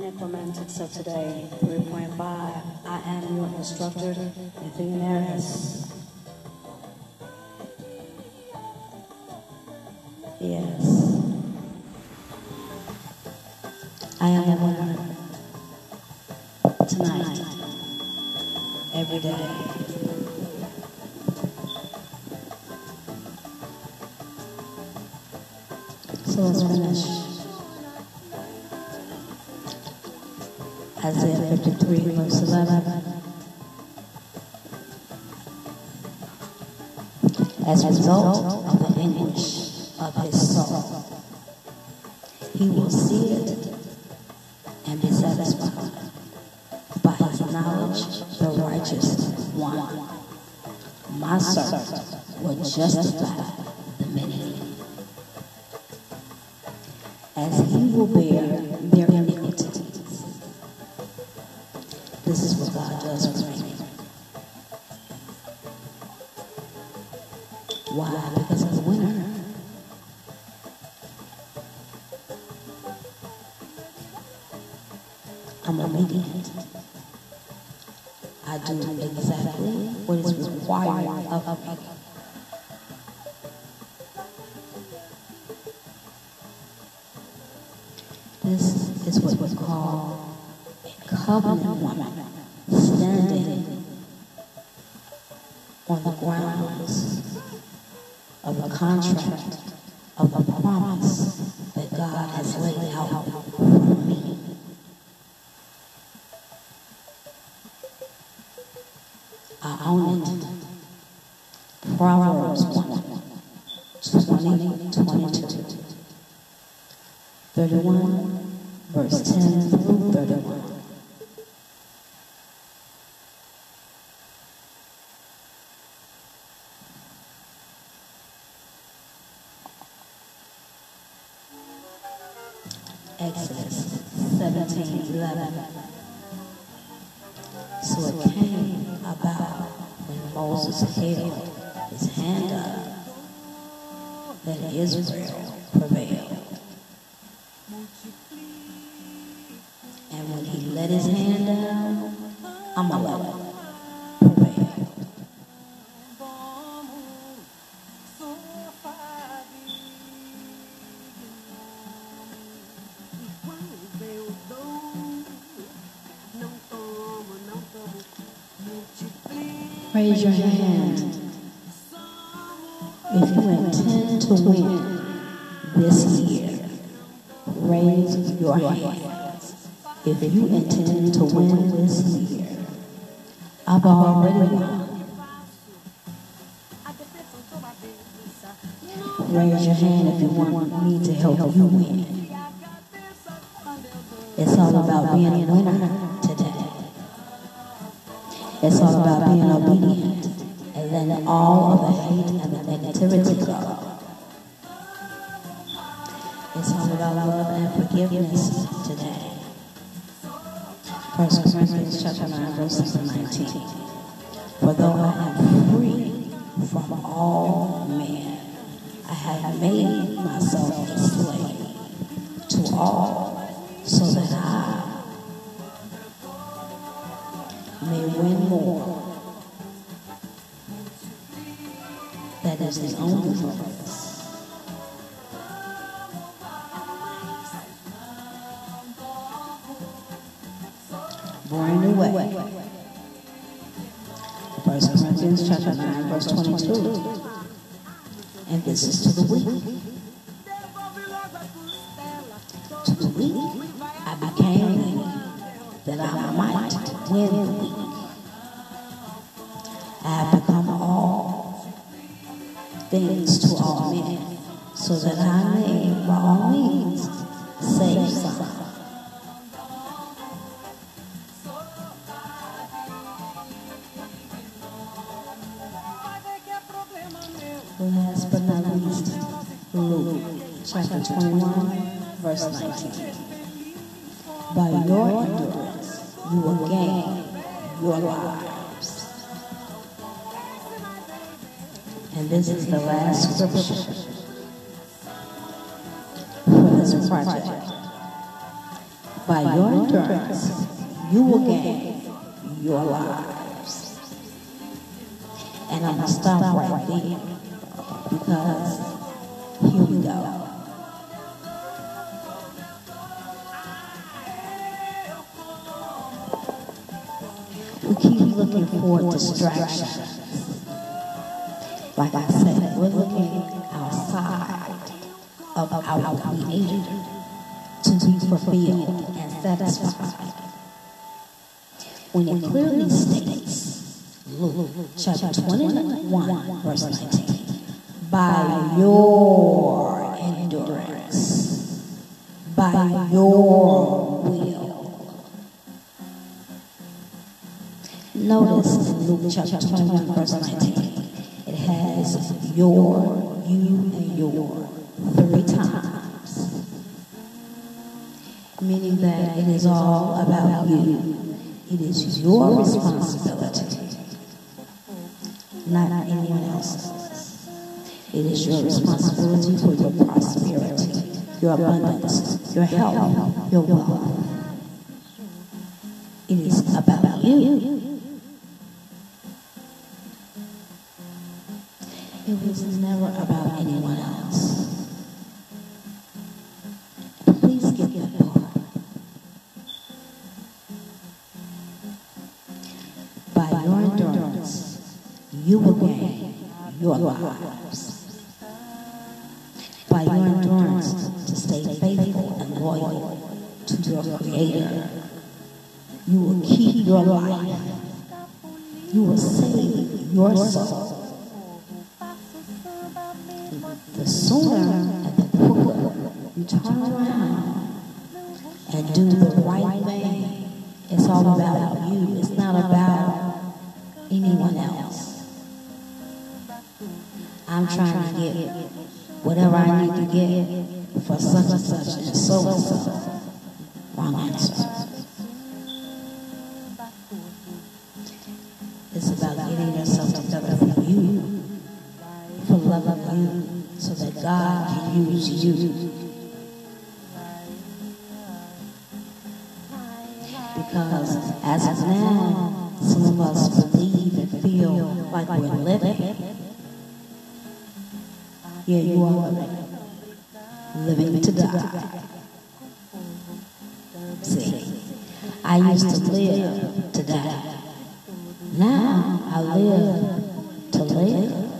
Necromantic so today, 3.5. I am your instructor, Harris. Yes. I am the winner. Tonight. Every day. So let's finish. 53, verse 11. As a result of the anguish of his soul, he will see it and be satisfied. By his knowledge, the righteous one. My servant will justify the many. As he will bear their iniquities. I do exactly what is required of me. This is what we call a covenant woman standing on the grounds of the contract of the promise that God has laid out for me. Proverbs 1, 20, 22. 31, verse 10 through 31. Exodus 17, 11. So Moses his hand up that Israel prevailed. And when he let his hand Raise your hand if you intend to win this year. Raise your hand if you intend to win this year. I've already won. Raise your hand if you want me to help you win. It's all about being a winner. It's all about being obedient and letting all of the hate and the negativity go. It's all about love and forgiveness today. First Corinthians chapter 9, verse 19. For though I am free from all men, I have made myself a slave Brand new way. First Corinthians chapter 9, verse 22. And this is to the weak. To the weak, I became that I might win the weak. I have become all things to all men, so that I may, all but not least, Luke chapter 21, verse 19. By your endurance, you will gain your lives. And this is the last scripture for this project. By your endurance, you will gain your lives. And I'm going to stop right there because here we go. We keep looking for distractions. Like I said, we're looking outside of our Creator to be fulfilled and satisfied. When it clearly states, Luke chapter 21, verse 19, by your endurance, by your will. Notice Luke chapter 21, verse 19, it has your, you, and your three times. Meaning that it is all about you. It is your responsibility, not anyone else's. It is your responsibility for your prosperity, your abundance, your health, your wealth. It is about you. It was never about anyone else. By your endurance to stay faithful and loyal to your Creator, you will keep your life. You will save your soul. The sooner and the quicker you turn around and do the right thing, it's all about you. It's not about anyone else. I'm trying to get whatever I need to get for such and such and so and so. Wrong answer. It's about getting yourself together for you, for loving you, so that God can use you. Because as of now, some of us believe and feel like we're living. You are. Living to die. See, I used to live to die. Now I live to live.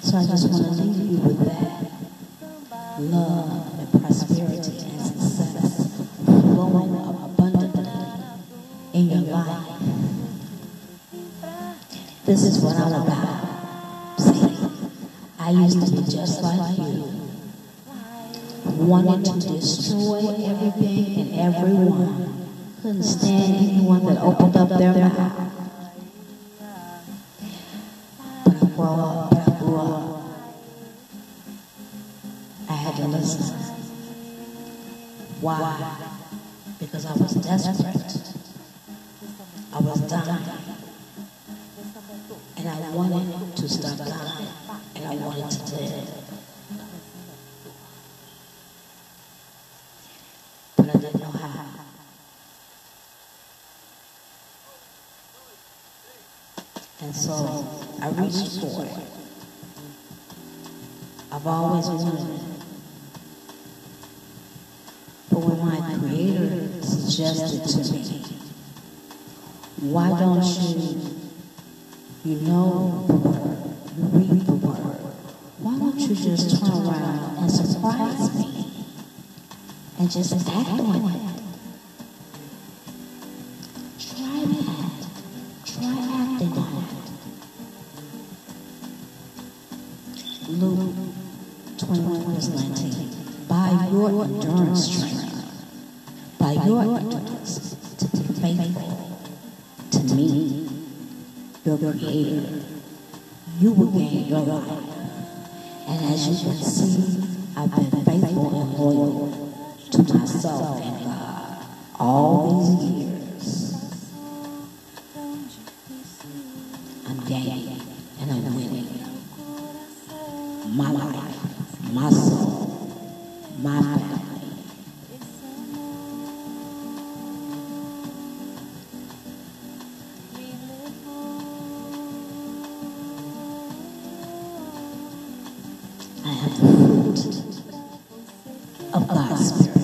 So I just want to leave you with that love and prosperity wanting to destroy everything and everyone. Couldn't stand anyone that opened up their mouth. But I but. I had to listen. Why? Because I was desperate. I was dying. And I wanted to stop dying. And I wanted to live. But I didn't know how. And so I reached for it. I've always wanted it. But when my creator suggested to me, why don't you, you know the word, you read the word, why don't you just turn around and surprise me and just act on it? faithful to me, your creator. You will gain your life. And as you can see, I've been faithful and loyal to myself and God all these years. I'm gaining and I'm winning. My life. Of God's Spirit.